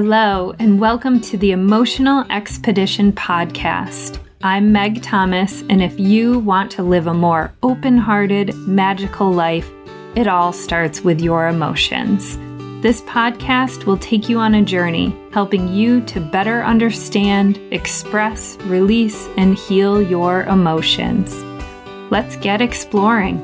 Hello, and welcome to the Emotional Expedition podcast. I'm Meg Thomas, and if you want to live a more open hearted, magical life, it all starts with your emotions. This podcast will take you on a journey, helping you to better understand, express, release, and heal your emotions. Let's get exploring.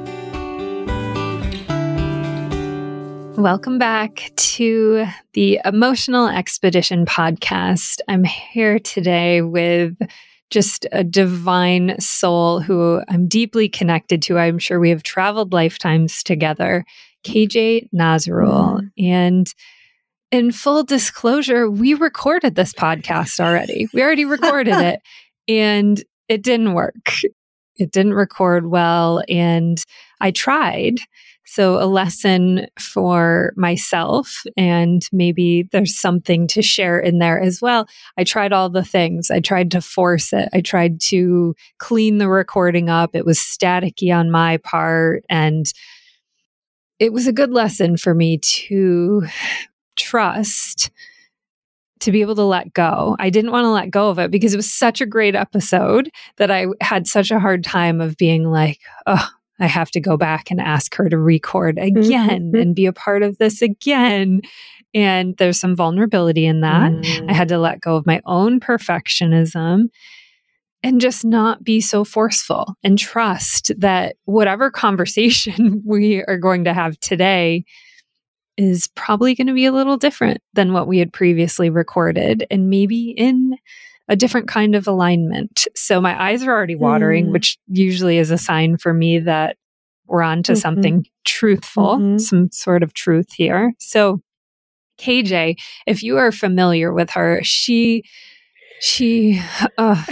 Welcome back to the Emotional Expedition podcast. I'm here today with just a divine soul who I'm deeply connected to. I'm sure we have traveled lifetimes together, KJ Nasrul. Mm. And in full disclosure, we recorded this podcast already. We already recorded it and it didn't work. It didn't record well. And I tried so, a lesson for myself, and maybe there's something to share in there as well. I tried all the things. I tried to force it. I tried to clean the recording up. It was staticky on my part. And it was a good lesson for me to trust to be able to let go. I didn't want to let go of it because it was such a great episode that I had such a hard time of being like, oh, I have to go back and ask her to record again mm-hmm. and be a part of this again. And there's some vulnerability in that. Mm. I had to let go of my own perfectionism and just not be so forceful and trust that whatever conversation we are going to have today is probably going to be a little different than what we had previously recorded and maybe in a different kind of alignment. So my eyes are already watering, mm. which usually is a sign for me that we're on to mm-hmm. something truthful, mm-hmm. some sort of truth here. So KJ, if you are familiar with her, she she uh,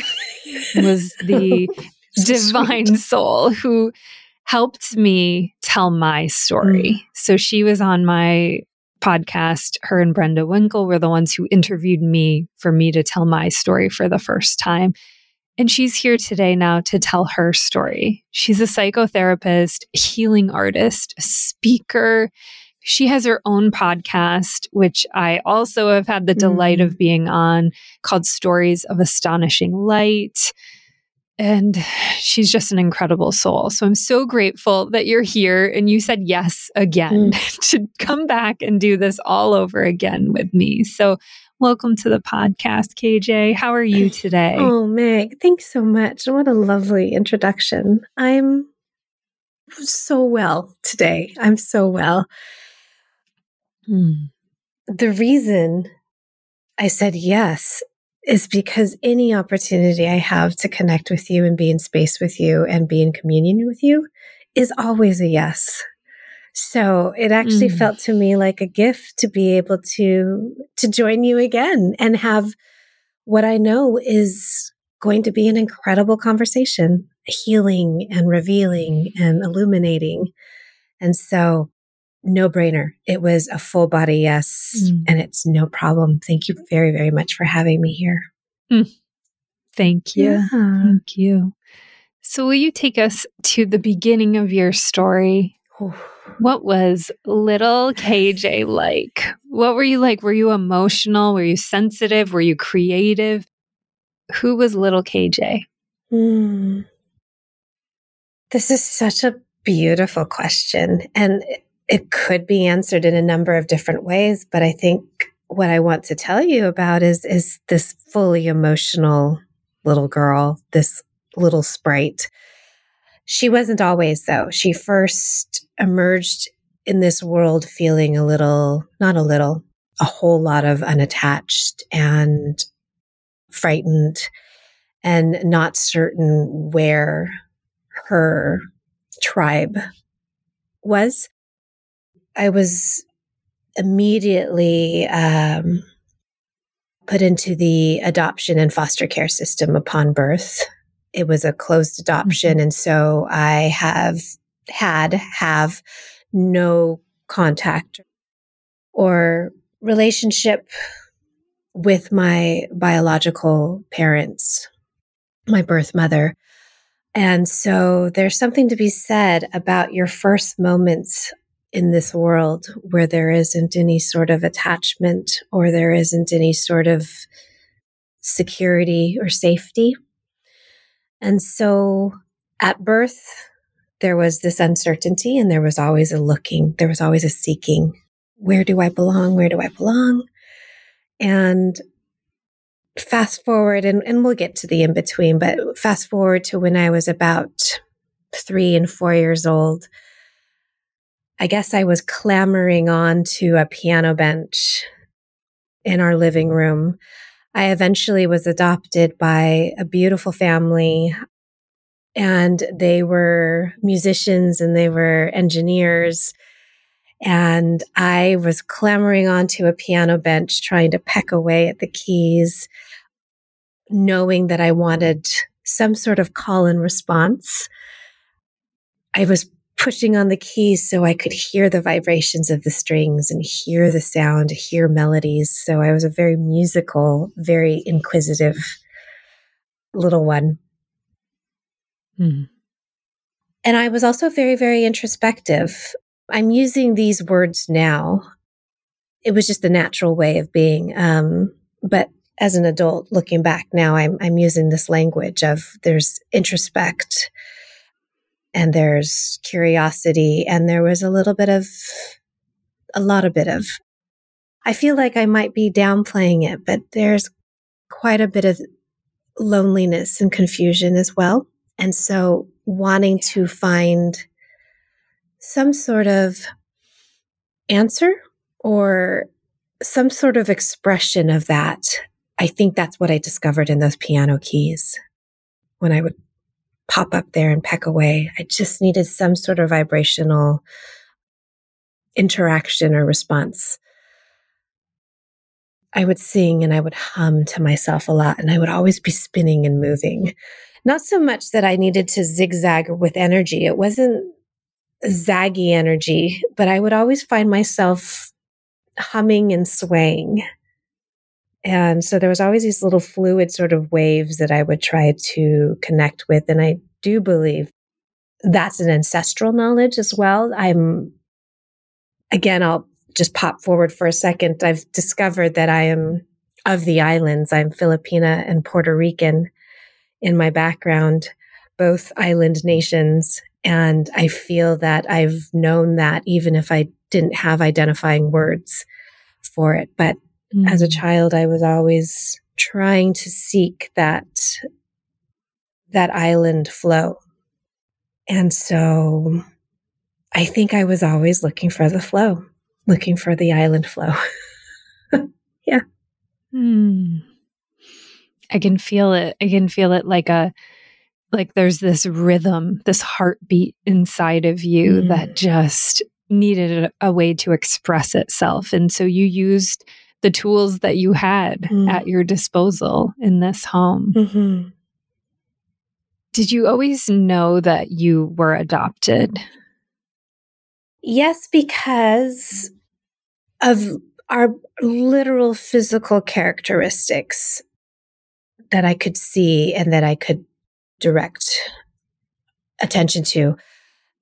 was the divine sweet. soul who helped me tell my story. Mm. So she was on my podcast, her and Brenda Winkle were the ones who interviewed me for me to tell my story for the first time. And she's here today now to tell her story. She's a psychotherapist, healing artist, speaker. She has her own podcast, which I also have had the delight mm. of being on, called Stories of Astonishing Light. And she's just an incredible soul. So I'm so grateful that you're here and you said yes again mm. to come back and do this all over again with me. So welcome to the podcast, KJ. How are you today? Oh, Meg, thanks so much. What a lovely introduction. I'm so well today. I'm so well. Hmm. The reason I said yes is because any opportunity I have to connect with you and be in space with you and be in communion with you is always a yes. So it actually mm. felt to me like a gift to be able to to join you again and have what I know is going to be an incredible conversation, healing and revealing and illuminating. And so no brainer. It was a full body yes, mm. and it's no problem. Thank you very, very much for having me here. Mm. Thank you. Yeah. Thank you. So, will you take us to the beginning of your story? what was little KJ like? What were you like? Were you emotional? Were you sensitive? Were you creative? Who was little KJ? Mm. This is such a beautiful question. And it could be answered in a number of different ways, but I think what I want to tell you about is is this fully emotional little girl, this little sprite. She wasn't always though. She first emerged in this world feeling a little, not a little, a whole lot of unattached and frightened and not certain where her tribe was. I was immediately um, put into the adoption and foster care system upon birth. It was a closed adoption. Mm-hmm. And so I have had, have no contact or relationship with my biological parents, my birth mother. And so there's something to be said about your first moments in this world where there isn't any sort of attachment or there isn't any sort of security or safety. And so at birth, there was this uncertainty and there was always a looking, there was always a seeking. Where do I belong? Where do I belong? And fast forward, and, and we'll get to the in between, but fast forward to when I was about three and four years old. I guess I was clambering onto a piano bench in our living room. I eventually was adopted by a beautiful family and they were musicians and they were engineers. And I was clambering onto a piano bench trying to peck away at the keys, knowing that I wanted some sort of call and response. I was pushing on the keys so I could hear the vibrations of the strings and hear the sound, hear melodies. So I was a very musical, very inquisitive little one. Mm. And I was also very, very introspective. I'm using these words now. It was just a natural way of being. Um, but as an adult, looking back now, I'm, I'm using this language of there's introspect and there's curiosity and there was a little bit of, a lot of bit of, I feel like I might be downplaying it, but there's quite a bit of loneliness and confusion as well. And so wanting to find some sort of answer or some sort of expression of that. I think that's what I discovered in those piano keys when I would pop up there and peck away. I just needed some sort of vibrational interaction or response. I would sing and I would hum to myself a lot, and I would always be spinning and moving. Not so much that I needed to zigzag with energy. It wasn't zaggy energy, but I would always find myself humming and swaying. And so there was always these little fluid sort of waves that I would try to connect with. And I do believe that's an ancestral knowledge as well. I'm, again, I'll just pop forward for a second. I've discovered that I am of the islands. I'm Filipina and Puerto Rican in my background, both island nations. And I feel that I've known that even if I didn't have identifying words for it. But mm. as a mm. child, I was always trying to seek that, that island flow. And so I think I was always looking for the flow, looking for the island flow. yeah. Mm. I can feel it. I can feel it like a like there's this rhythm, this heartbeat inside of you mm. that just needed a, a, way to express itself. And so you used the tools that you had mm. at your disposal in this home. Mm-hmm. Did you always know that you were adopted? Yes, because of our literal physical characteristics that I could see and that I could direct attention to.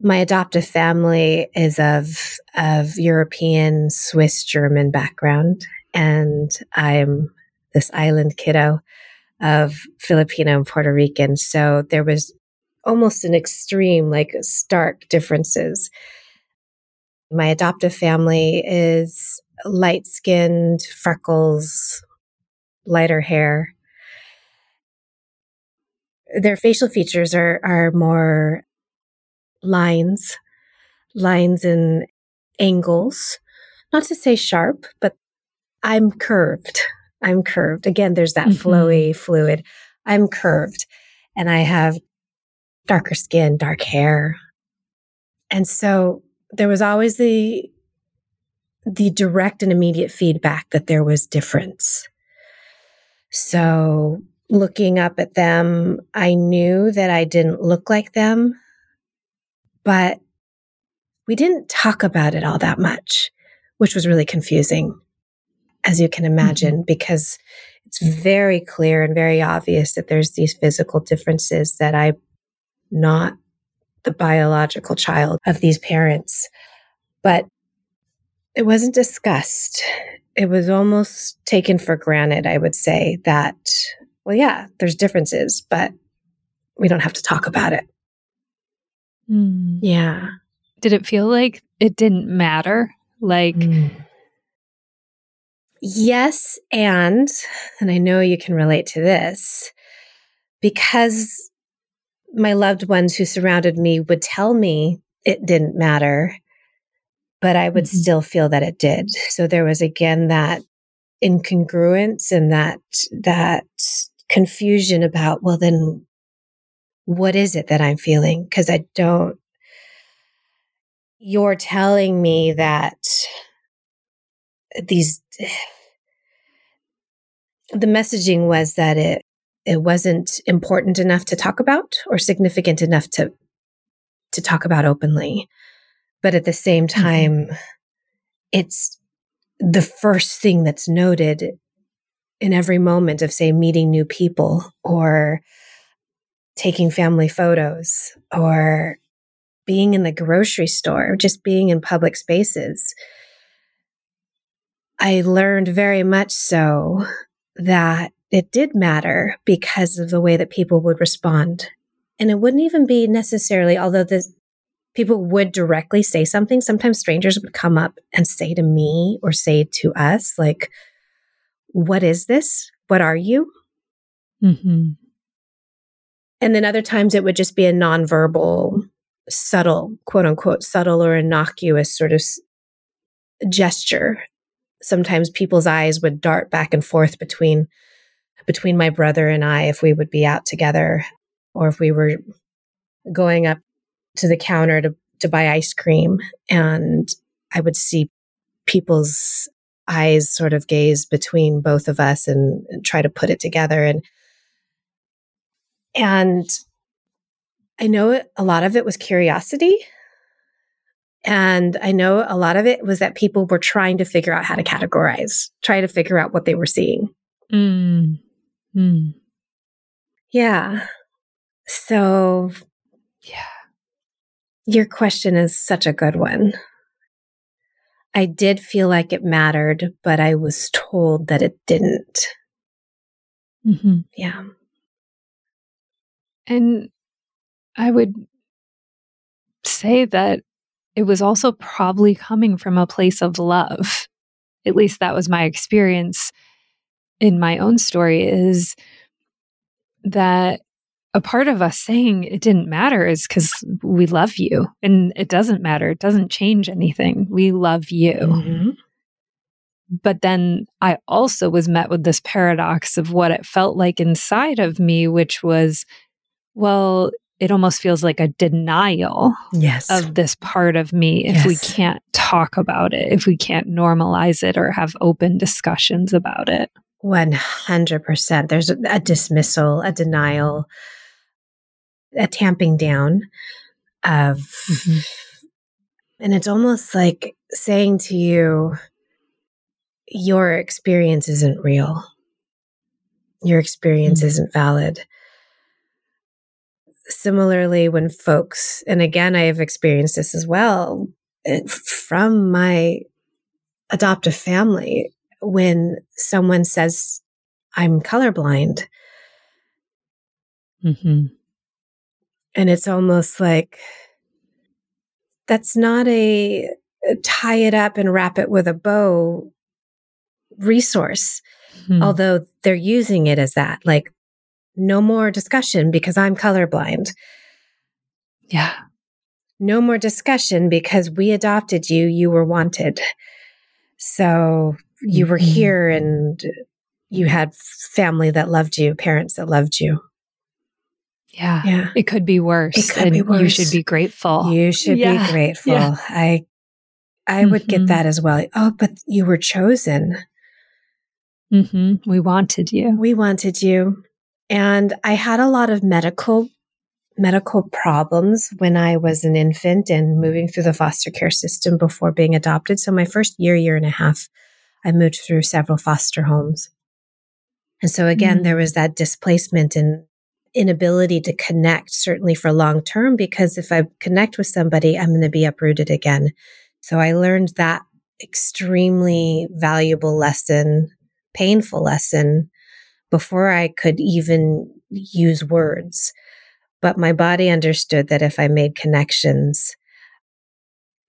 My adoptive family is of of European, Swiss, German background, and I'm this island kiddo of Filipino and Puerto Rican. So there was almost an extreme, like stark differences. My adoptive family is light skinned, freckles, lighter hair their facial features are are more lines, lines and angles. Not to say sharp, but I'm curved. I'm curved. Again, there's that mm-hmm. flowy fluid. I'm curved and I have darker skin, dark hair. And so there was always the the direct and immediate feedback that there was difference. So looking up at them, I knew that I didn't look like them, but we didn't talk about it all that much, which was really confusing, as you can imagine, mm-hmm. because it's very clear and very obvious that there's these physical differences that I'm not the biological child of these parents. but it wasn't discussed. It was almost taken for granted, I would say, that, well, yeah, there's differences, but we don't have to talk about it. Mm. Yeah. Did it feel like it didn't matter? Like, mm. Yes, and, and I know you can relate to this because my loved ones who surrounded me would tell me it didn't matter, but I would mm-hmm. still feel that it did. So there was again that incongruence and that, that confusion about, well, then what is it that I'm feeling? Cause I don't, you're telling me that these, the messaging was that it, it wasn't important enough to talk about or significant enough to to talk about openly but at the same mm-hmm. time mm-hmm. it's the first thing that's noted in every moment of say meeting new people or taking family photos or being in the grocery store or just being in public spaces i learned very much so that it did matter because of the way that people would respond. And it wouldn't even be necessarily, although the people would directly say something, sometimes strangers would come up and say to me or say to us, like, what is this? What are you? Mm-hmm. And then other times it would just be a nonverbal, subtle, quote unquote, subtle or innocuous sort of gesture. Sometimes people's eyes would dart back and forth between between my brother and I if we would be out together or if we were going up to the counter to, to buy ice cream. And I would see people's eyes sort of gaze between both of us and, and try to put it together. And, and I know a lot of it was curiosity. And I know a lot of it was that people were trying to figure out how to categorize, try to figure out what they were seeing. Mm. Hmm. Yeah. So, yeah. Your question is such a good one. I did feel like it mattered, but I was told that it didn't. Mm-hmm. Yeah. And I would say that it was also probably coming from a place of love. At least that was my experience in my own story is that a part of us saying it didn't matter is because we love you and it doesn't matter. It doesn't change anything. We love you. Mm-hmm. But then I also was met with this paradox of what it felt like inside of me, which was, well, it almost feels like a denial yes. of this part of me if yes. we can't talk about it, if we can't normalize it or have open discussions about it. 100%. There's a, a dismissal, a denial, a tamping down of, mm-hmm. and it's almost like saying to you, your experience isn't real. Your experience mm-hmm. isn't valid. Similarly, when folks, and again, I have experienced this as well eh, from my adoptive family, when someone says, I'm colorblind. Mm-hmm. And it's almost like that's not a, a tie it up and wrap it with a bow resource, mm-hmm. although they're using it as that. Like, no more discussion because I'm colorblind. Yeah. No more discussion because we adopted you, you were wanted. So you were mm-hmm. here and you had family that loved you, parents that loved you. Yeah. Yeah. It could be worse. It could be worse. You should be grateful. You should yeah. be grateful. Yeah. I I mm-hmm. would get mm-hmm. that as well. Oh, but you were chosen. Mm-hmm. We wanted you. We wanted you. And I had a lot of medical medical problems when I was an infant and moving through the foster care system before being adopted. So my first year, year and a half, I moved through several foster homes. And so again, mm-hmm. there was that displacement and inability to connect, certainly for long term, because if I connect with somebody, I'm going to be uprooted again. So I learned that extremely valuable lesson, painful lesson before I could even use words. But my body understood that if I made connections,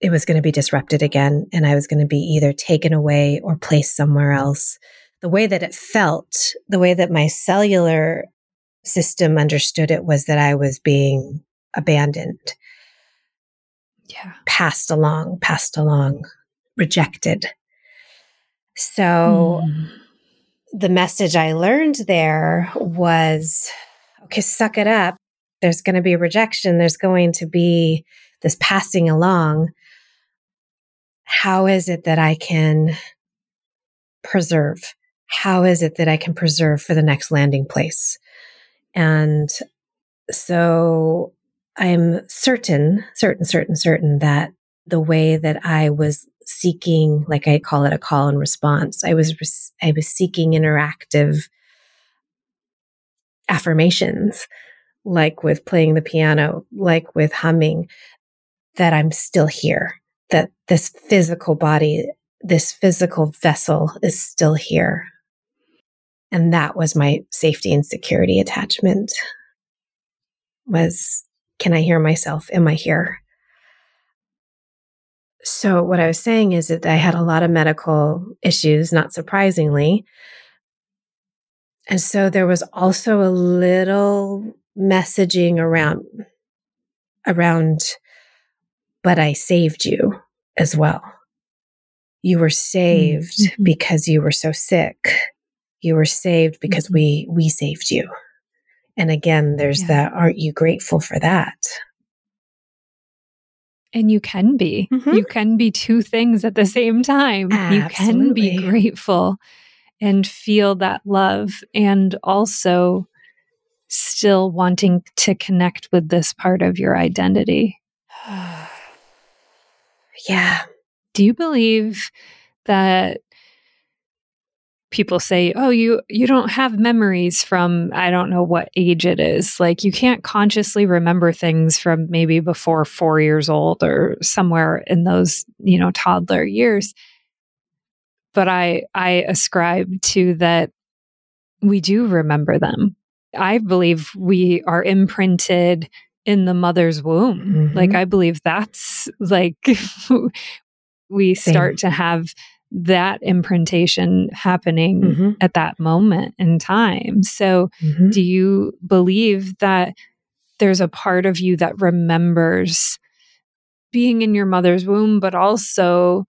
it was going to be disrupted again and I was going to be either taken away or placed somewhere else. The way that it felt, the way that my cellular system understood it was that I was being abandoned. Yeah. Passed along, passed along, rejected. So mm. The message I learned there was okay, suck it up. There's going to be rejection. There's going to be this passing along. How is it that I can preserve? How is it that I can preserve for the next landing place? And so I'm certain, certain, certain, certain that the way that I was seeking, like I call it a call and response, I was, I was seeking interactive affirmations, like with playing the piano, like with humming, that I'm still here, that this physical body, this physical vessel is still here. And that was my safety and security attachment was, can I hear myself? Am I here? So what I was saying is that I had a lot of medical issues, not surprisingly. And so there was also a little messaging around, around, but I saved you as well. You were saved mm-hmm. because you were so sick. You were saved because mm-hmm. we, we saved you. And again, there's yeah. that, aren't you grateful for that? And you can be. Mm-hmm. You can be two things at the same time. Absolutely. You can be grateful and feel that love and also still wanting to connect with this part of your identity. yeah. Do you believe that people say, "Oh, you you don't have memories from I don't know what age it is. Like you can't consciously remember things from maybe before 4 years old or somewhere in those, you know, toddler years." But I I ascribe to that we do remember them. I believe we are imprinted in the mother's womb. Mm-hmm. Like I believe that's like we Same. start to have that imprintation happening mm-hmm. at that moment in time. So, mm-hmm. do you believe that there's a part of you that remembers being in your mother's womb, but also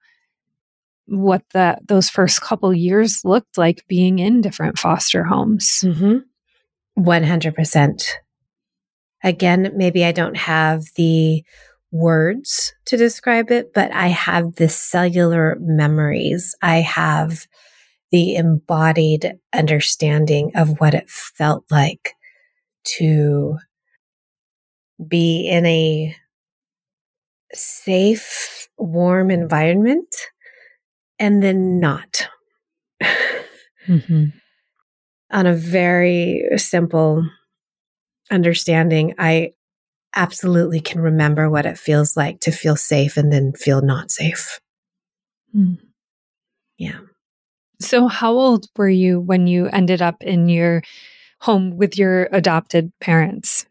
what that those first couple years looked like being in different foster homes? Mm-hmm. 100%. Again, maybe I don't have the words to describe it, but I have the cellular memories. I have the embodied understanding of what it felt like to be in a safe, warm environment and then not. mm-hmm. On a very simple understanding, I absolutely can remember what it feels like to feel safe and then feel not safe. Mm. Yeah. So, how old were you when you ended up in your home with your adopted parents?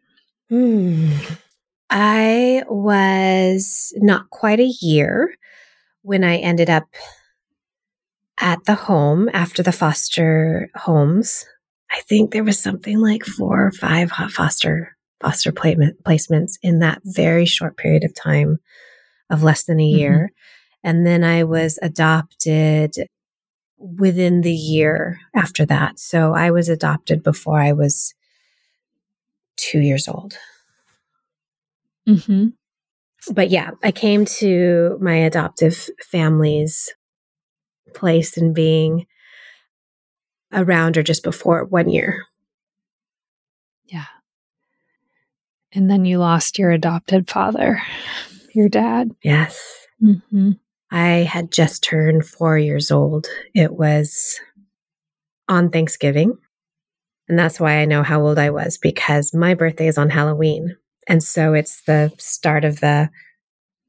Mm. I was not quite a year when I ended up at the home after the foster homes. I think there was something like four or five foster foster placements in that very short period of time of less than a mm-hmm. year. And then I was adopted within the year after that. So I was adopted before I was two years old. Mm-hmm. But yeah, I came to my adoptive family's place and being around or just before one year. Yeah. And then you lost your adopted father, your dad. Yes. Mm-hmm. I had just turned four years old. It was on Thanksgiving. And that's why I know how old I was because my birthday is on Halloween. And so it's the start of the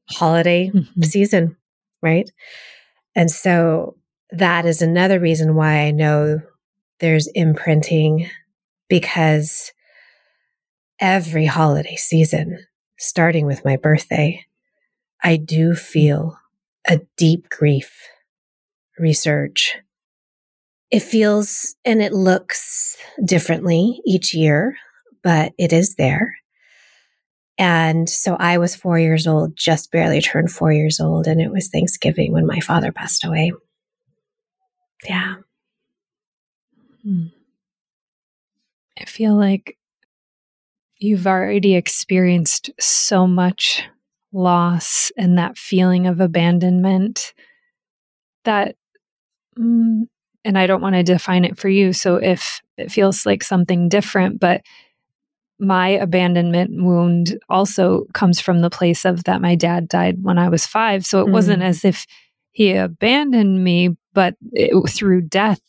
holiday mm-hmm. season. right? And so that is another reason why I know there's imprinting because every holiday season, starting with my birthday, I do feel a deep grief resurge. It feels and it looks differently each year, but it is there. And so I was four years old, just barely turned four years old. And it was Thanksgiving when my father passed away. Yeah. Hmm. I feel like you've already experienced so much loss and that feeling of abandonment that, mm, and I don't want to define it for you. So if it feels like something different, but my abandonment wound also comes from the place of that my dad died when I was five. So it mm. wasn't as if he abandoned me, but it, through death,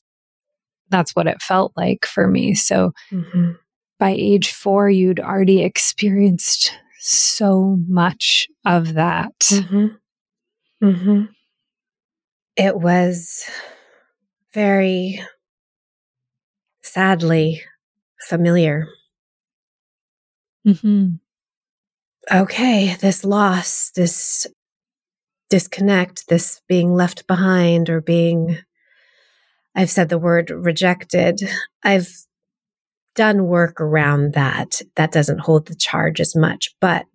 that's what it felt like for me. So mm-hmm. By age four, you'd already experienced so much of that. Mm-hmm. Mm-hmm. It was very sadly familiar. Mm-hmm. Okay, this loss, this disconnect, this being left behind or being, I've said the word rejected. I've done work around that. That doesn't hold the charge as much. But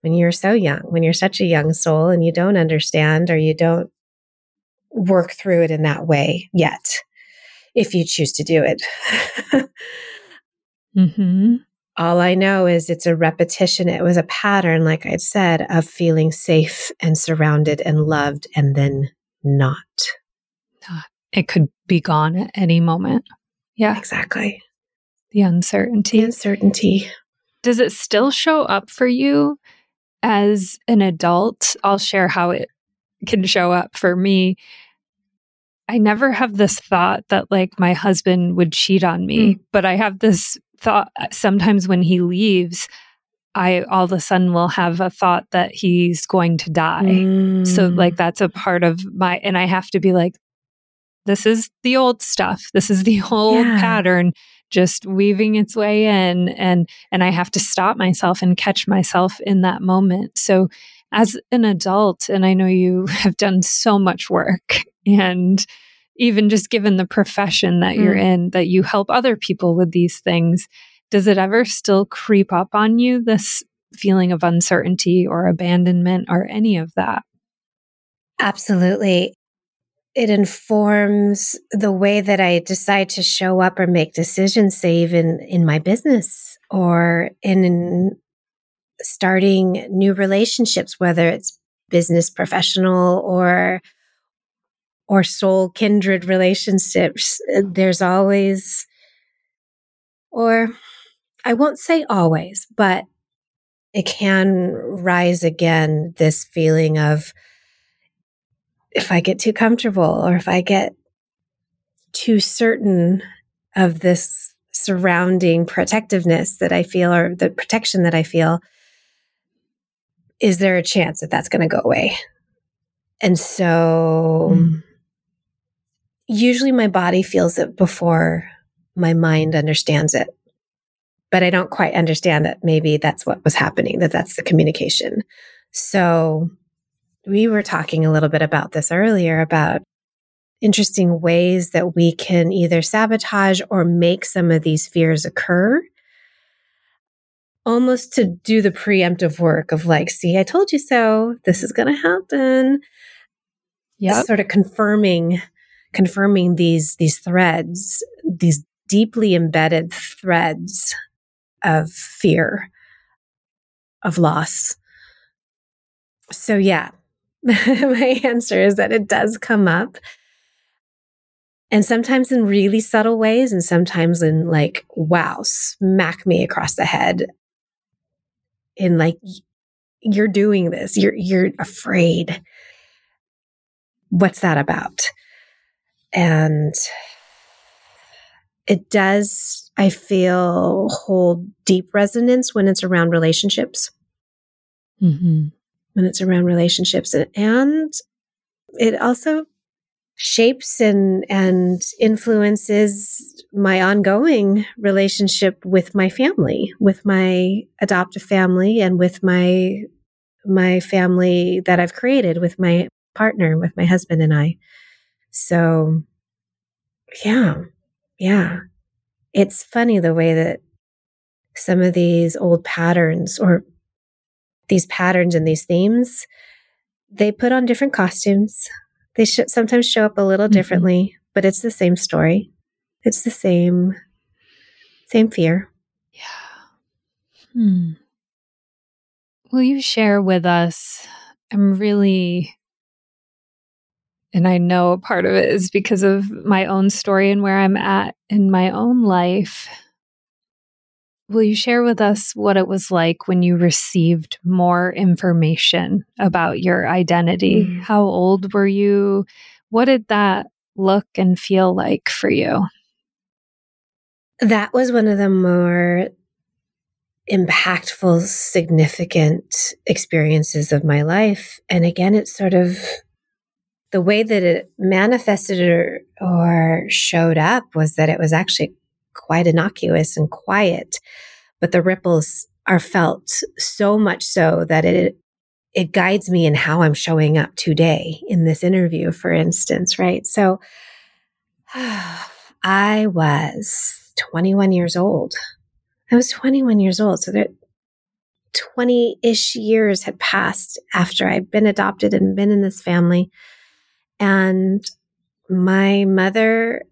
when you're so young, when you're such a young soul and you don't understand or you don't work through it in that way yet, if you choose to do it. mm-hmm. All I know is it's a repetition. It was a pattern, like I'd said, of feeling safe and surrounded and loved and then not. It could be gone at any moment. Yeah. Exactly. The uncertainty. The uncertainty. Does it still show up for you as an adult? I'll share how it can show up for me. I never have this thought that like my husband would cheat on me, mm. but I have this thought sometimes when he leaves, I all of a sudden will have a thought that he's going to die. Mm. So, like, that's a part of my, and I have to be like, this is the old stuff. This is the old yeah. pattern just weaving its way in and and I have to stop myself and catch myself in that moment. So as an adult and I know you have done so much work and even just given the profession that mm. you're in, that you help other people with these things, does it ever still creep up on you, this feeling of uncertainty or abandonment or any of that? Absolutely. It informs the way that I decide to show up or make decisions, say, even in my business or in, in starting new relationships, whether it's business professional or or soul kindred relationships, there's always, or I won't say always, but it can rise again this feeling of if I get too comfortable or if I get too certain of this surrounding protectiveness that I feel or the protection that I feel, is there a chance that that's going to go away? And so mm usually my body feels it before my mind understands it. But I don't quite understand that maybe that's what was happening, that that's the communication. So we were talking a little bit about this earlier about interesting ways that we can either sabotage or make some of these fears occur almost to do the preemptive work of like, see, I told you so. This is going to happen. Yeah. Sort of confirming confirming these these threads, these deeply embedded threads of fear, of loss. So yeah, my answer is that it does come up. And sometimes in really subtle ways, and sometimes in like, wow, smack me across the head. In like, you're doing this, you're you're afraid. What's that about? And it does, I feel, hold deep resonance when it's around relationships. Mm-hmm. When it's around relationships. And it also shapes and, and influences my ongoing relationship with my family, with my adoptive family and with my, my family that I've created with my partner, with my husband and I. So yeah, yeah. It's funny the way that some of these old patterns or these patterns and these themes, they put on different costumes. They sh- sometimes show up a little mm-hmm. differently, but it's the same story. It's the same, same fear. Yeah. Hmm. Will you share with us? I'm really, and I know part of it is because of my own story and where I'm at in my own life. Will you share with us what it was like when you received more information about your identity? Mm. How old were you? What did that look and feel like for you? That was one of the more impactful, significant experiences of my life. And again, it's sort of the way that it manifested or, or showed up was that it was actually quite innocuous and quiet, but the ripples are felt so much so that it it guides me in how I'm showing up today in this interview, for instance, right? So I was 21 years old. I was 21 years old. So that 20 ish years had passed after I'd been adopted and been in this family. And my mother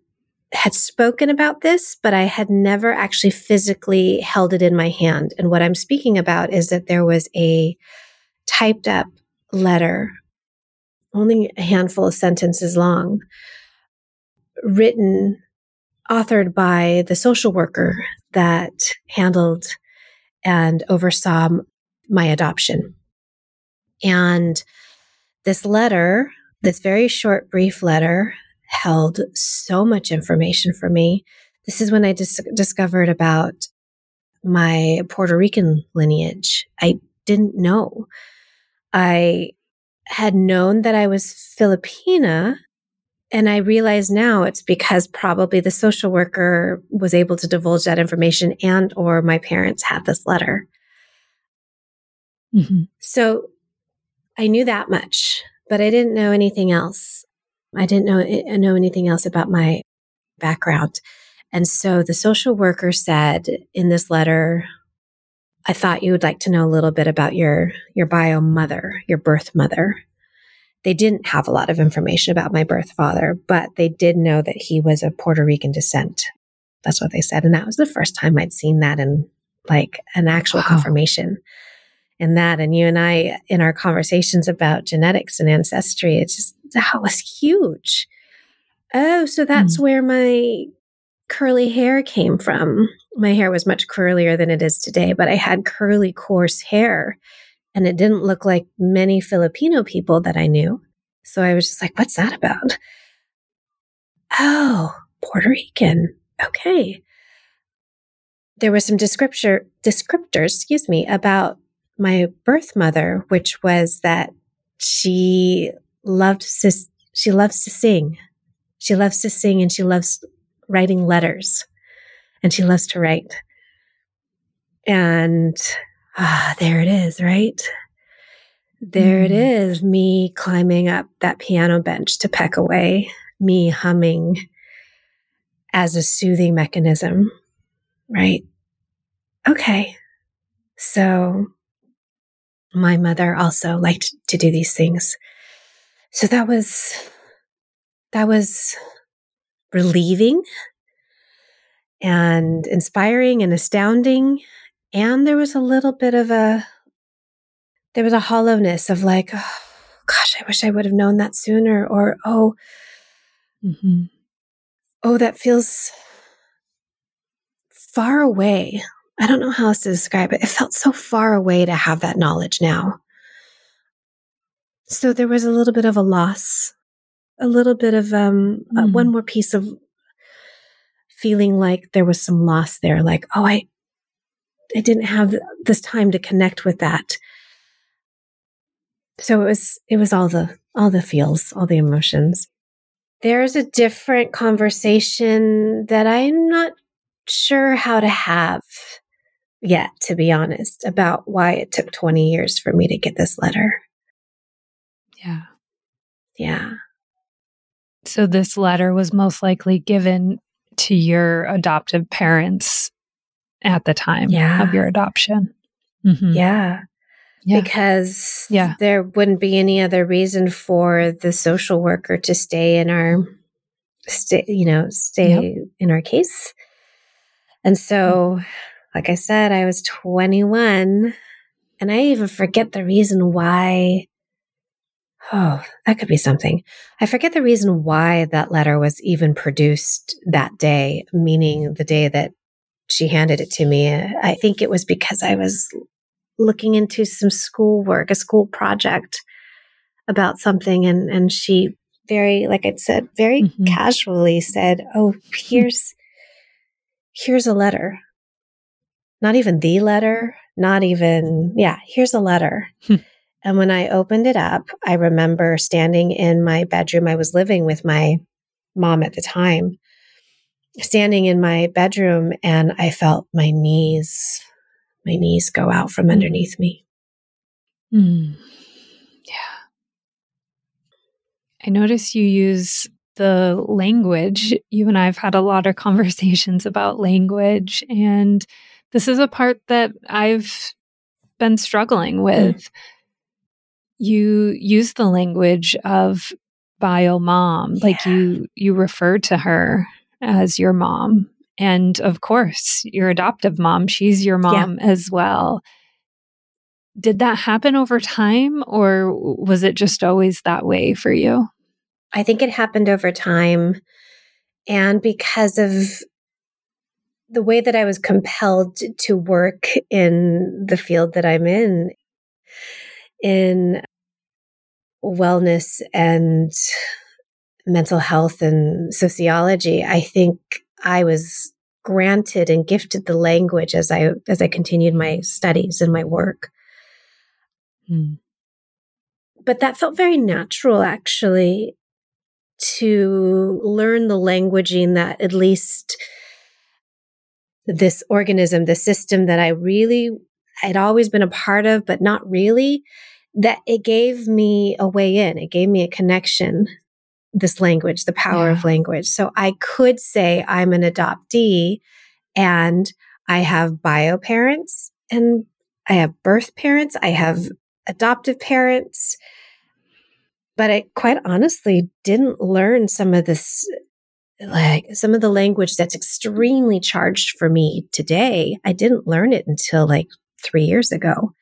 had spoken about this, but I had never actually physically held it in my hand. And what I'm speaking about is that there was a typed up letter, only a handful of sentences long, written, authored by the social worker that handled and oversaw my adoption. And this letter, this very short, brief letter, held so much information for me. This is when I dis- discovered about my Puerto Rican lineage. I didn't know. I had known that I was Filipina. And I realize now it's because probably the social worker was able to divulge that information and or my parents had this letter. Mm-hmm. So I knew that much, but I didn't know anything else. I didn't know, eh, know anything else about my background. And so the social worker said in this letter, I thought you would like to know a little bit about your, your bio mother, your birth mother. They didn't have a lot of information about my birth father, but they did know that he was of Puerto Rican descent. That's what they said. And that was the first time I'd seen that in like an actual wow. confirmation in that. And you and I, in our conversations about genetics and ancestry, it's just, that was huge. Oh, so that's mm. where my curly hair came from. My hair was much curlier than it is today, but I had curly, coarse hair and it didn't look like many Filipino people that I knew. So I was just like, what's that about? Oh, Puerto Rican. Okay. There was some descriptor, descriptors, excuse me, about my birth mother, which was that she loved to, she loves to sing. She loves to sing and she loves writing letters and she loves to write. And ah, there it is, right? There mm. it is, me climbing up that piano bench to peck away, me humming as a soothing mechanism, right? Okay. So my mother also liked to do these things. So that was, that was relieving and inspiring and astounding. And there was a little bit of a, there was a hollowness of like, oh, gosh, I wish I would have known that sooner. Or, oh, mm-hmm. oh, that feels far away. I don't know how else to describe it. It felt so far away to have that knowledge now. So there was a little bit of a loss, a little bit of um, mm. uh, one more piece of feeling like there was some loss there. Like, oh, I, I didn't have this time to connect with that. So it was it was all the all the feels, all the emotions. There's a different conversation that I'm not sure how to have yet, to be honest, about why it took 20 years for me to get this letter. Yeah. Yeah. So this letter was most likely given to your adoptive parents at the time yeah. of your adoption. Mm-hmm. Yeah. yeah. Because yeah. there wouldn't be any other reason for the social worker to stay in our stay, you know, stay yep. in our case. And so, like I said, I was 21 and I even forget the reason why Oh, that could be something. I forget the reason why that letter was even produced that day, meaning the day that she handed it to me. I think it was because I was looking into some schoolwork, a school project about something, and and she very, like I said, very mm-hmm. casually said, "Oh, here's here's a letter. Not even the letter, not even yeah, here's a letter." Hmm. And when I opened it up, I remember standing in my bedroom. I was living with my mom at the time, standing in my bedroom, and I felt my knees, my knees go out from mm. underneath me. Mm. Yeah. I notice you use the language. You and I have had a lot of conversations about language, and this is a part that I've been struggling with. Mm you use the language of bio mom, yeah. like you you refer to her as your mom. And of course, your adoptive mom, she's your mom yeah. as well. Did that happen over time or was it just always that way for you? I think it happened over time. And because of the way that I was compelled to work in the field that I'm in, in wellness and mental health and sociology, I think I was granted and gifted the language as I as I continued my studies and my work. Hmm. But that felt very natural actually to learn the languaging that at least this organism, the system that I really had always been a part of, but not really, that it gave me a way in. It gave me a connection, this language, the power yeah. of language. So I could say I'm an adoptee and I have bio parents and I have birth parents. I have adoptive parents. But I quite honestly didn't learn some of this like some of the language that's extremely charged for me today. I didn't learn it until like three years ago.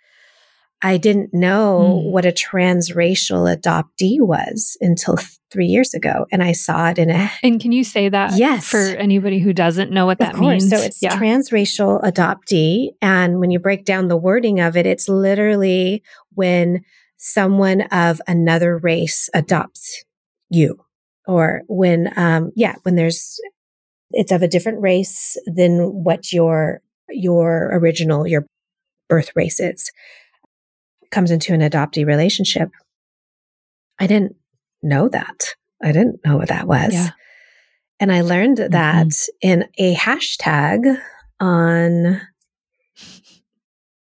I didn't know mm. what a transracial adoptee was until three years ago. And I saw it in a. And can you say that yes. for anybody who doesn't know what that means? So it's yeah. transracial adoptee. And when you break down the wording of it, it's literally when someone of another race adopts you or when, um, yeah, when there's, it's of a different race than what your, your original, your birth race is comes into an adoptee relationship. I didn't know that. I didn't know what that was. Yeah. And I learned mm-hmm. that in a hashtag on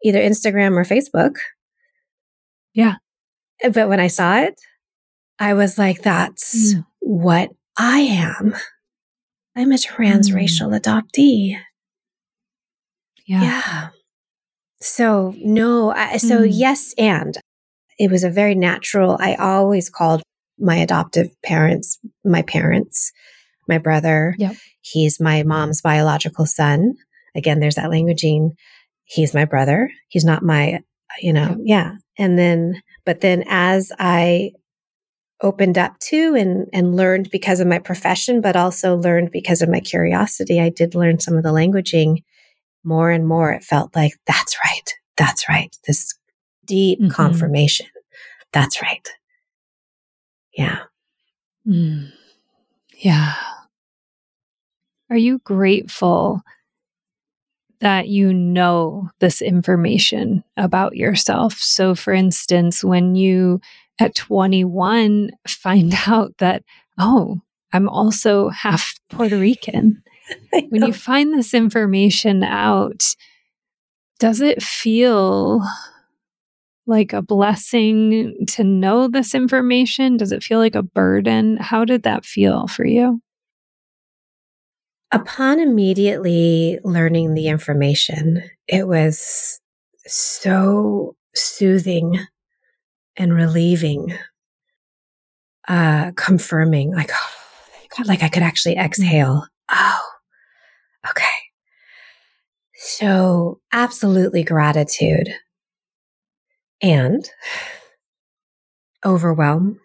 either Instagram or Facebook. Yeah. But when I saw it, I was like, that's mm. what I am. I'm a transracial mm. adoptee. Yeah. Yeah. So, no, I, so mm. yes, and it was a very natural. I always called my adoptive parents my parents, my brother. Yep. He's my mom's biological son. Again, there's that languaging. He's my brother. He's not my, you know, yep. yeah. And then, but then as I opened up to and and learned because of my profession but also learned because of my curiosity i did learn some of the languaging more and more, it felt like, that's right. That's right. This deep mm-hmm. confirmation. That's right. Yeah. Mm. Yeah. Are you grateful that you know this information about yourself. So, for instance, when you at 21 find out that, oh, I'm also half Puerto Rican. when you find this information out, does it feel like a blessing to know this information? Does it feel like a burden? How did that feel for you? Upon immediately learning the information, it was so soothing and relieving, uh, confirming, like, oh, God, like I could actually exhale. Oh, okay. So, absolutely gratitude and overwhelm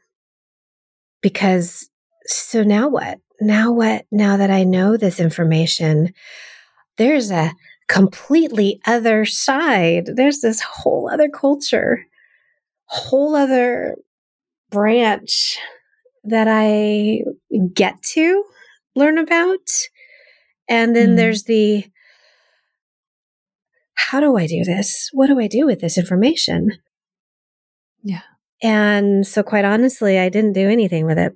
because so now what? Now what? Now that I know this information, there's a completely other side. There's this whole other culture, whole other branch that I get to learn about. And then mm. there's the how do I do this? What do I do with this information? Yeah. And so, quite honestly, I didn't do anything with it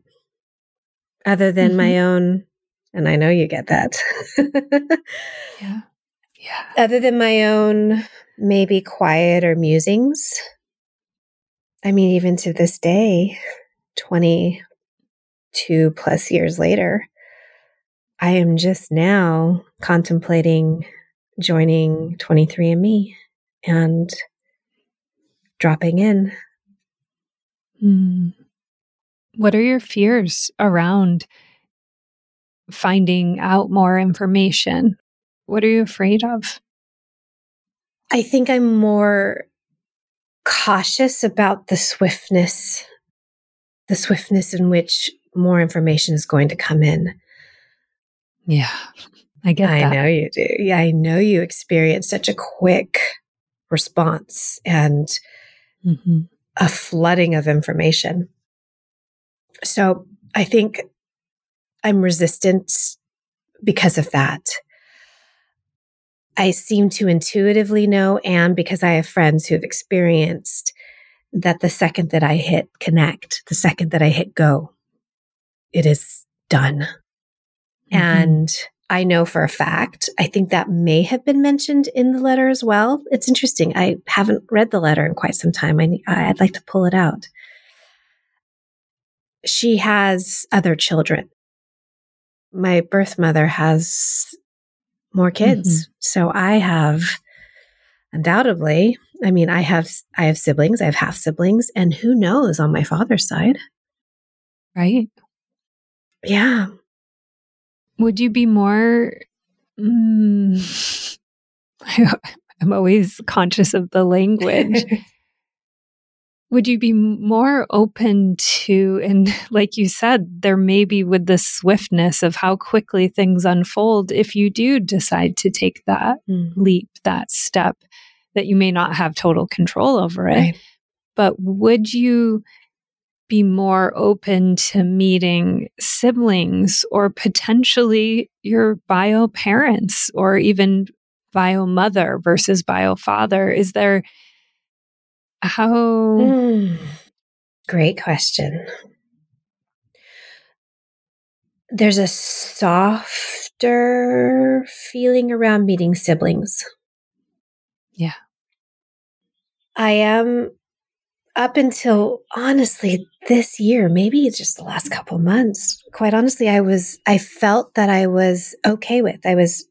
other than mm-hmm. my own, and I know you get that. yeah. Yeah. Other than my own, maybe quiet or musings. I mean, even to this day, 22 plus years later, I am just now contemplating joining 23andMe and dropping in. Mm. What are your fears around finding out more information? What are you afraid of? I think I'm more cautious about the swiftness, the swiftness in which more information is going to come in. Yeah. I get I that. know you do. Yeah, I know you experience such a quick response and mm-hmm. a flooding of information. So I think I'm resistant because of that. I seem to intuitively know, and because I have friends who have experienced that the second that I hit connect, the second that I hit go, it is done. Mm-hmm. And I know for a fact, I think that may have been mentioned in the letter as well. It's interesting. I haven't read the letter in quite some time. I, I'd like to pull it out. She has other children. My birth mother has more kids. Mm-hmm. So I have undoubtedly, I mean, I have, I have siblings, I have half siblings, and who knows on my father's side. Right. Yeah. Would you be more? Mm, I'm always conscious of the language. Would you be more open to, and like you said, there may be with the swiftness of how quickly things unfold, if you do decide to take that mm. leap, that step, that you may not have total control over it. Right. But would you be more open to meeting siblings or potentially your bio parents or even bio mother versus bio father? Is there how? Mm, great question. There's a softer feeling around meeting siblings. Yeah. I am up until honestly this year, maybe it's just the last couple months, quite honestly, I was, I felt that I was okay with, I was,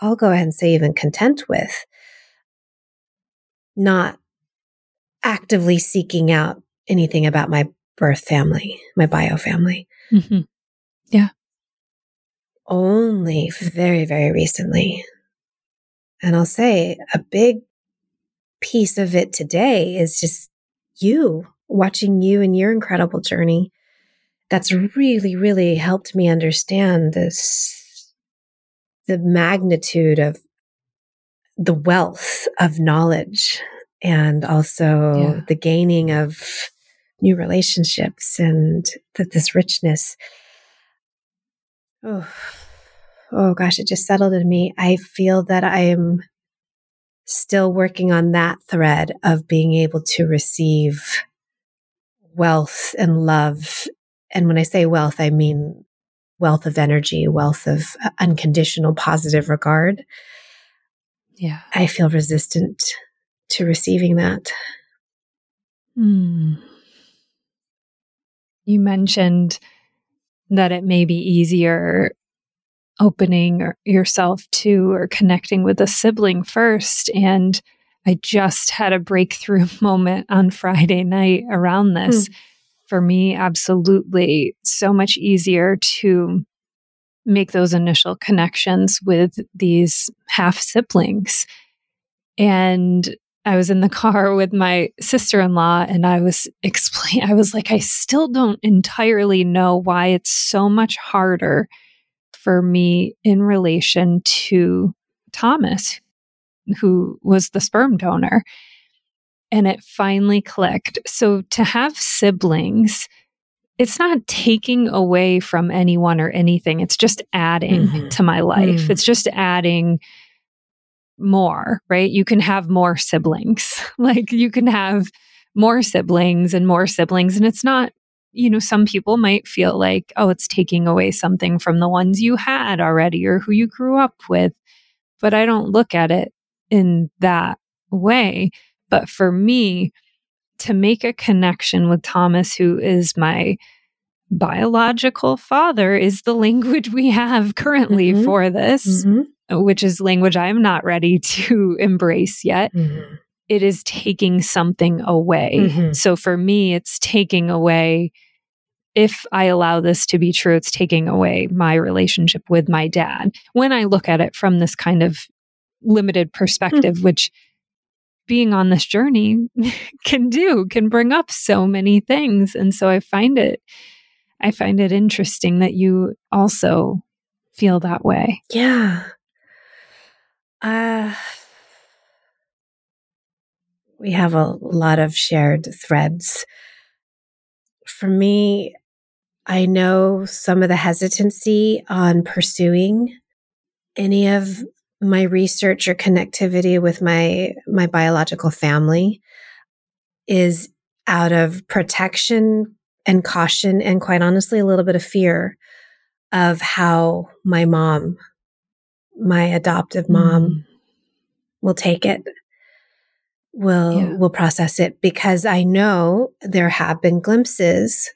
I'll go ahead and say even content with not actively seeking out anything about my birth family, my bio family. Mm-hmm. Yeah. Only very, very recently. And I'll say a big piece of it today is just you, watching you and your incredible journey. That's really, really helped me understand this, the magnitude of the wealth of knowledge and also yeah. the gaining of new relationships and that this richness. Oh, oh gosh, it just settled in me. I feel that I am still working on that thread of being able to receive wealth and love. And when I say wealth, I mean wealth of energy, wealth of uh, unconditional positive regard. Yeah. I feel resistant to receiving that. Hmm. You mentioned that it may be easier opening yourself to or connecting with a sibling first. And I just had a breakthrough moment on Friday night around this. Hmm. For me, absolutely so much easier to make those initial connections with these half siblings. And I was in the car with my sister in law and I was explaining, I was like, I still don't entirely know why it's so much harder for me in relation to Thomas, who was the sperm donor. And it finally clicked. So to have siblings, it's not taking away from anyone or anything. It's just adding mm-hmm. to my life. Mm. It's just adding more, right? You can have more siblings. like you can have more siblings and more siblings. And it's not, you know, some people might feel like, oh, it's taking away something from the ones you had already or who you grew up with. But I don't look at it in that way. But for me, to make a connection with Thomas, who is my biological father, is the language we have currently mm-hmm. for this. Mm-hmm which is language I'm not ready to embrace yet. Mm-hmm. It is taking something away. Mm-hmm. So for me, it's taking away, if I allow this to be true, it's taking away my relationship with my dad. When I look at it from this kind of limited perspective, mm-hmm. which being on this journey can do, can bring up so many things. And so I find it, I find it interesting that you also feel that way. Yeah. Uh, we have a lot of shared threads. For me, I know some of the hesitancy on pursuing any of my research or connectivity with my my biological family is out of protection and caution and quite honestly a little bit of fear of how my mom my adoptive mom mm. will take it will yeah. will process it because i know there have been glimpses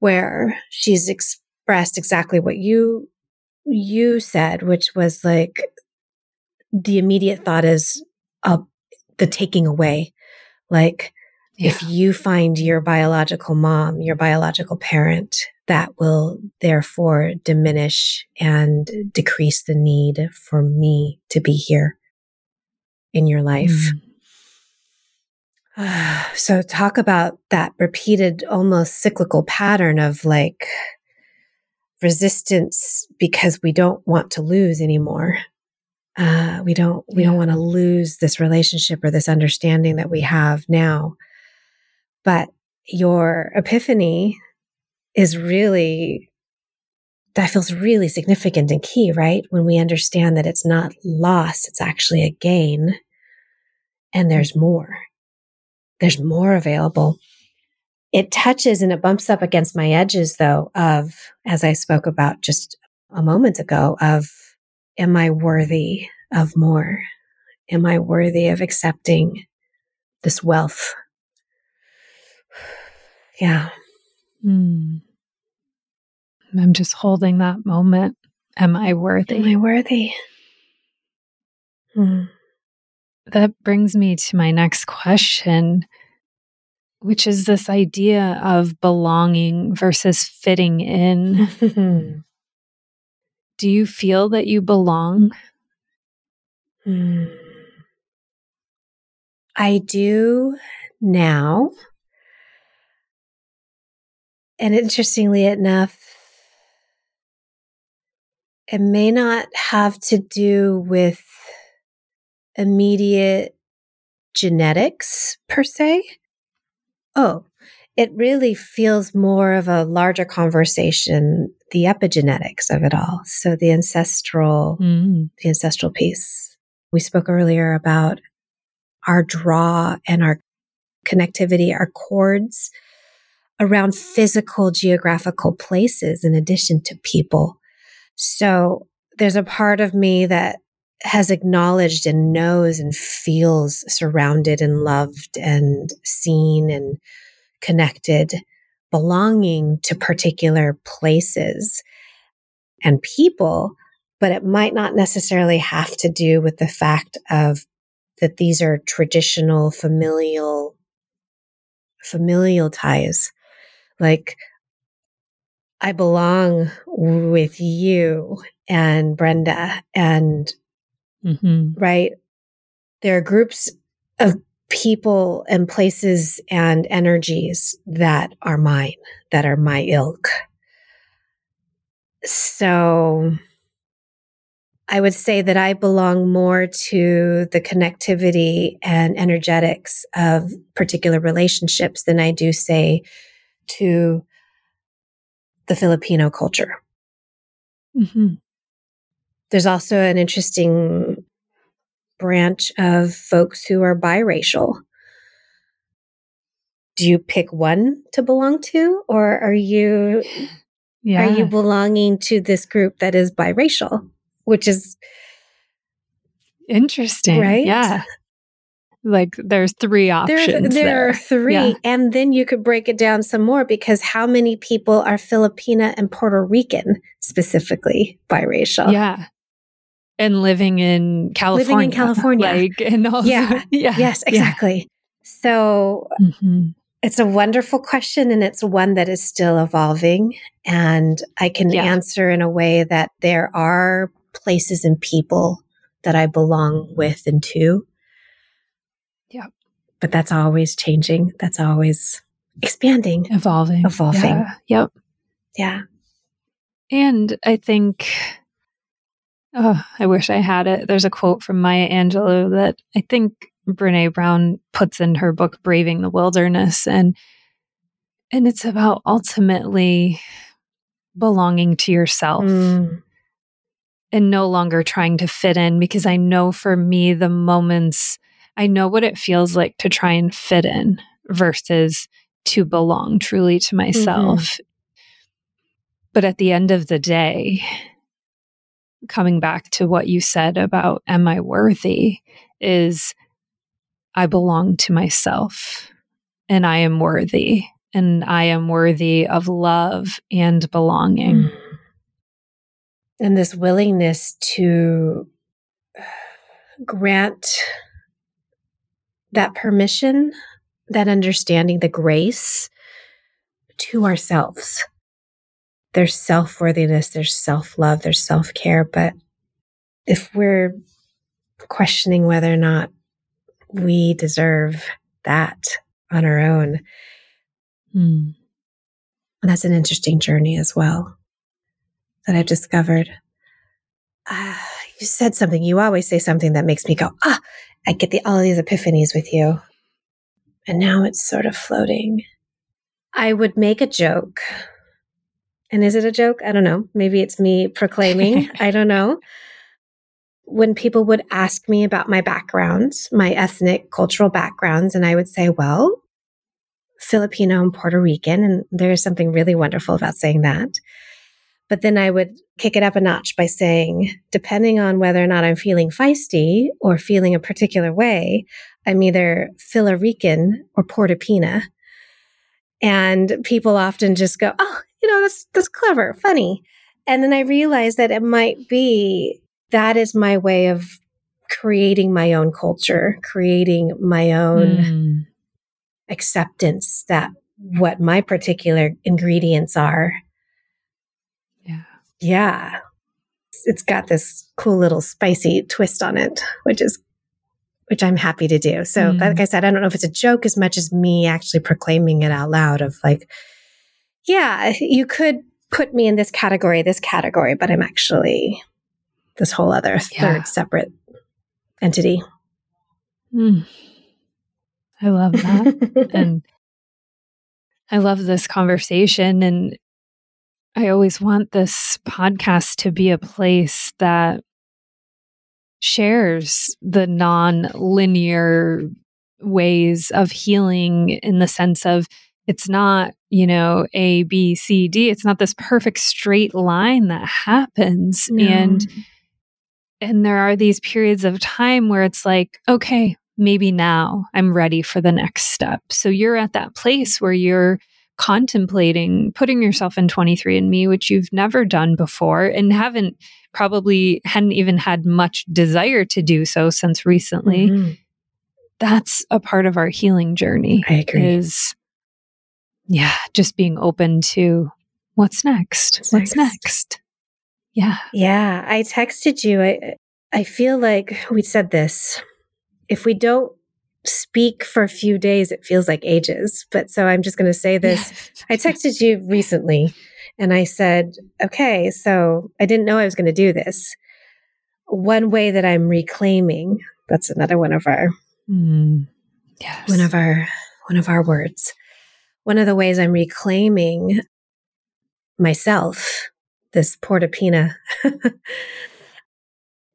where she's expressed exactly what you you said which was like the immediate thought is uh, the taking away like yeah. if you find your biological mom your biological parent that will therefore diminish and decrease the need for me to be here in your life. Mm. so, talk about that repeated, almost cyclical pattern of like resistance because we don't want to lose anymore. Uh, we don't we yeah. don't want to lose this relationship or this understanding that we have now. But your epiphany is really that feels really significant and key, right? When we understand that it's not loss, it's actually a gain. And there's mm-hmm. more. There's more available. It touches and it bumps up against my edges, though, of, as I spoke about just a moment ago, of, am I worthy of more? Am I worthy of accepting this wealth? Yeah. Mm. I'm just holding that moment. Am I worthy? Am I worthy? Hmm. That brings me to my next question, which is this idea of belonging versus fitting in. Do you feel that you belong? Hmm. I do now. And interestingly enough, it may not have to do with immediate genetics per se. Oh, it really feels more of a larger conversation, the epigenetics of it all. So the ancestral, mm. the ancestral piece. We spoke earlier about our draw and our connectivity, our cords around physical geographical places in addition to people. So there's a part of me that has acknowledged and knows and feels surrounded and loved and seen and connected, belonging to particular places and people. But it might not necessarily have to do with the fact of that these are traditional familial familial ties like I belong with you and Brenda and mm-hmm. right. There are groups of people and places and energies that are mine, that are my ilk. So I would say that I belong more to the connectivity and energetics of particular relationships than I do say to the Filipino culture. Mm-hmm. There's also an interesting branch of folks who are biracial. Do you pick one to belong to, or are you yeah. are you belonging to this group that is biracial, which is interesting, right? Yeah, like there's three options. There, there. are three. Yeah. And then you could break it down some more because how many people are Filipina and Puerto Rican specifically biracial? Yeah. And living in California. Living in California. Like, and also, yeah. yeah. Yes, exactly. Yeah. So mm-hmm. it's a wonderful question and it's one that is still evolving. And I can answer in a way that there are places and people that I belong with and to. But that's always changing. That's always expanding, evolving, evolving. Yeah. Yep. Yeah. And I think, oh, I wish I had it. There's a quote from Maya Angelou that I think Brene Brown puts in her book, Braving the Wilderness. And, and it's about ultimately belonging to yourself. Mm. And no longer trying to fit in because I know for me, the moments I know what it feels like to try and fit in versus to belong truly to myself. Mm-hmm. But at the end of the day, coming back to what you said about am I worthy is I belong to myself and I am worthy and I am worthy of love and belonging. Mm. And this willingness to grant that permission, that understanding, the grace to ourselves. There's self worthiness, there's self love, there's self care. But if we're questioning whether or not we deserve that on our own, mm. that's an interesting journey as well that I've discovered. Uh, you said something, you always say something that makes me go, ah, I get the, all these epiphanies with you. And now it's sort of floating. I would make a joke. And is it a joke? I don't know. Maybe it's me proclaiming. I don't know. When people would ask me about my backgrounds, my ethnic cultural backgrounds, and I would say, well, Filipino and Puerto Rican. And there is something really wonderful about saying that. But then I would kick it up a notch by saying, depending on whether or not I'm feeling feisty or feeling a particular way, I'm either Filarican or Portopina. And people often just go, oh, you know, that's, that's clever, funny. And then I realized that it might be that is my way of creating my own culture, creating my own mm. acceptance that what my particular ingredients are yeah. It's got this cool little spicy twist on it, which is which I'm happy to do. So, mm. like I said, I don't know if it's a joke as much as me actually proclaiming it out loud of like, yeah, you could put me in this category, this category, but I'm actually this whole other yeah. third separate entity. Mm. I love that. and I love this conversation. And I always want this podcast to be a place that shares the non linear ways of healing in the sense of it's not, you know, A, B, C, D. It's not this perfect straight line that happens. No. And and there are these periods of time where it's like, okay, maybe now I'm ready for the next step. So you're at that place where you're contemplating putting yourself in 23andme which you've never done before and haven't probably hadn't even had much desire to do so since recently Mhm. that's a part of our healing journey I agree. is yeah just being open to what's next What's what's next? next yeah Yeah, I texted you. I I feel like we said this. If we don't speak for a few days, it feels like ages. But so I'm just going to say this. I texted you recently and I said, okay, so I didn't know I was going to do this. One way that I'm reclaiming, that's another one of our Mm. yes one of our one of our words. One of the ways I'm reclaiming myself, this portapina,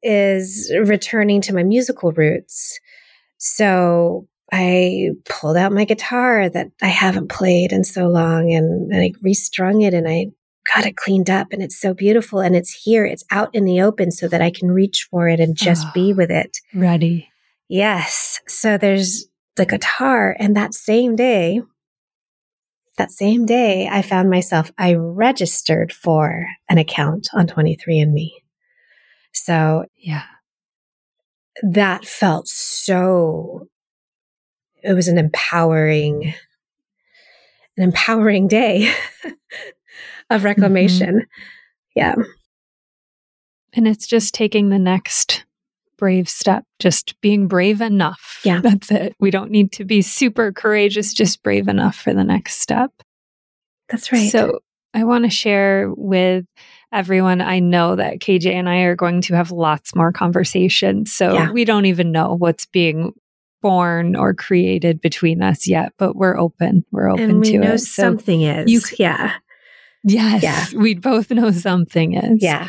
is returning to my musical roots. So I pulled out my guitar that I haven't played in so long and, and I restrung it and I got it cleaned up and it's so beautiful and it's here. It's out in the open so that I can reach for it and just Ah. be with it. ready Yes. So there's the guitar. And that same day, that same day, I found myself, I registered for an account on 23andMe. So yeah that felt so, it was an empowering, an empowering day of mm-hmm. reclamation. Yeah. and it's just taking the next brave step just being brave enough Yeah. that's it we don't need to be super courageous just brave enough for the next step That's right. So I want to share with everyone. I know that KJ and I are going to have lots more conversations. So Yeah. we don't even know what's being born or created between us yet, but we're open. We're open and we to know it. So something is. you- yeah. yes, Yeah. we both know something is. Yeah.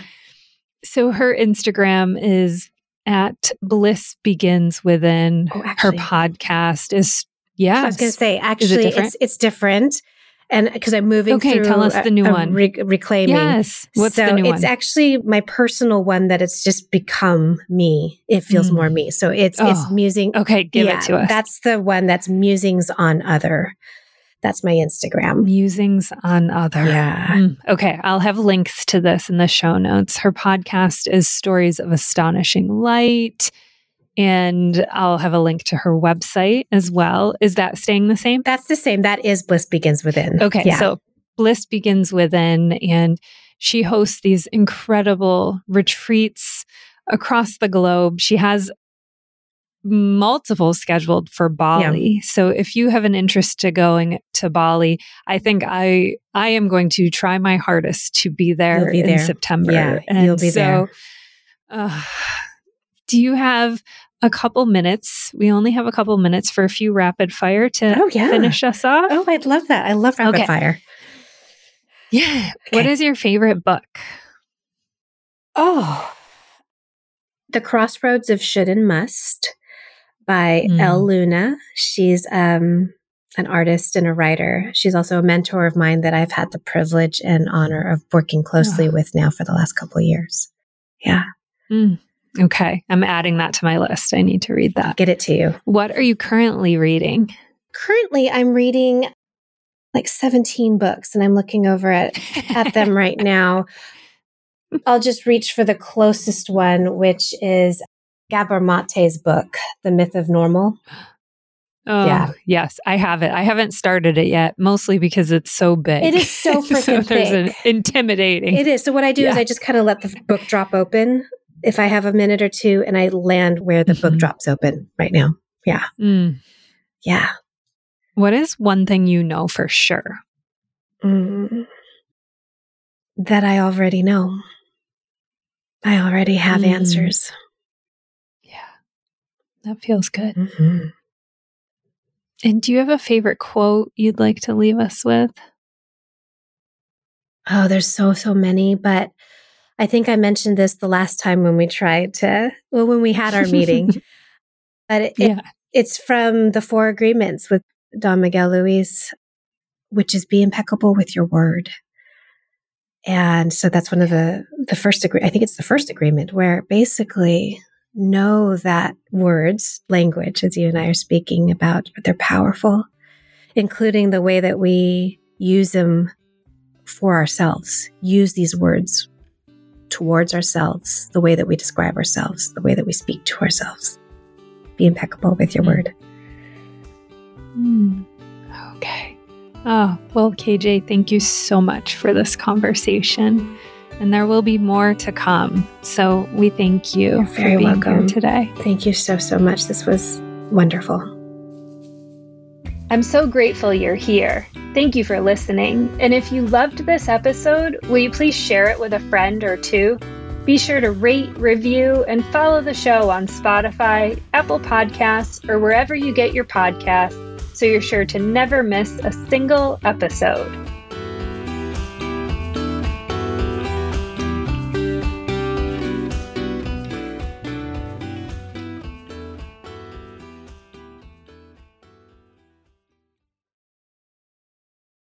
So her Instagram is at Bliss Begins Within. Oh, her podcast is yeah. I was going to say, actually, it's it's different, and because I'm moving Okay, tell us the new a one. re- reclaiming. Yes. What's so the new it's one? actually my personal one that it's just become me. It feels Mm. more me. So it's it's Oh, musing. okay, give yeah, it to us. That's the one that's musings on other. That's my Instagram. Musings on Other. Yeah. Mm, okay, I'll have links to this in the show notes. Her podcast is Stories of Astonishing Light, and I'll have a link to her website as well. Is that staying the same? That's the same. That is bliss begins within. Okay, Yeah. so Bliss begins within, and she hosts these incredible retreats across the globe. She has multiple scheduled for Bali. So if you have an interest to going to Bali, I think I I am going to try my hardest to be there, be in there. September. Yeah, you'll be there. Uh, do you have a couple minutes? We only have a couple minutes for a few rapid fire to Oh yeah. finish us off. Oh, I'd love that. I love rapid Okay. fire. Yeah. What Okay. is your favorite book? Oh, The Crossroads of Should and Must by Mm. Elle Luna. She's um, an artist and a writer. She's also a mentor of mine that I've had the privilege and honor of working closely Oh. with now for the last couple of years. Yeah, Mm. Okay. I'm adding that to my list. I need to read that. get it to you. What are you currently reading? Currently, I'm reading like 17 books and I'm looking over at at them right now. I'll just reach for the closest one, which is Gabor Mate's book, The Myth of Normal. Oh, Yeah. yes, I have it. I haven't started it yet, mostly because it's so big. It is so freaking there's an intimidating. It is. So what I do is I just kind of let the book drop open if I have a minute or two and I land where the book Mhm. drops open right now. Mm. Yeah. What is one thing you know for sure? Mm. That I already know. I already have Mm. answers. Yeah, that feels good. Mhm. And do you have a favorite quote you'd like to leave us with? Oh, there's so, so many, but I think I mentioned this the last time when we tried to, well, when we had our meeting. but it, yeah. it, it's from the Four Agreements with Don Miguel Ruiz, which is be impeccable with your word. And so that's one of the the first agree. I think it's the first agreement where basically know that words, language, as you and I are speaking about, but they're powerful, including the way that we use them for ourselves. Use these words towards ourselves, the way that we describe ourselves, the way that we speak to ourselves. Be impeccable with your mm. word. Mm. Okay. Oh, well, KJ, thank you so much for this conversation. And there will be more to come. So we thank you You're for being welcome. here today. Thank you so, so much. This was wonderful. I'm so grateful you're here. Thank you for listening. And if you loved this episode, will you please share it with a friend or two? Be sure to rate, review, and follow the show on Spotify, Apple Podcasts, or wherever you get your podcasts so you're sure to never miss a single episode.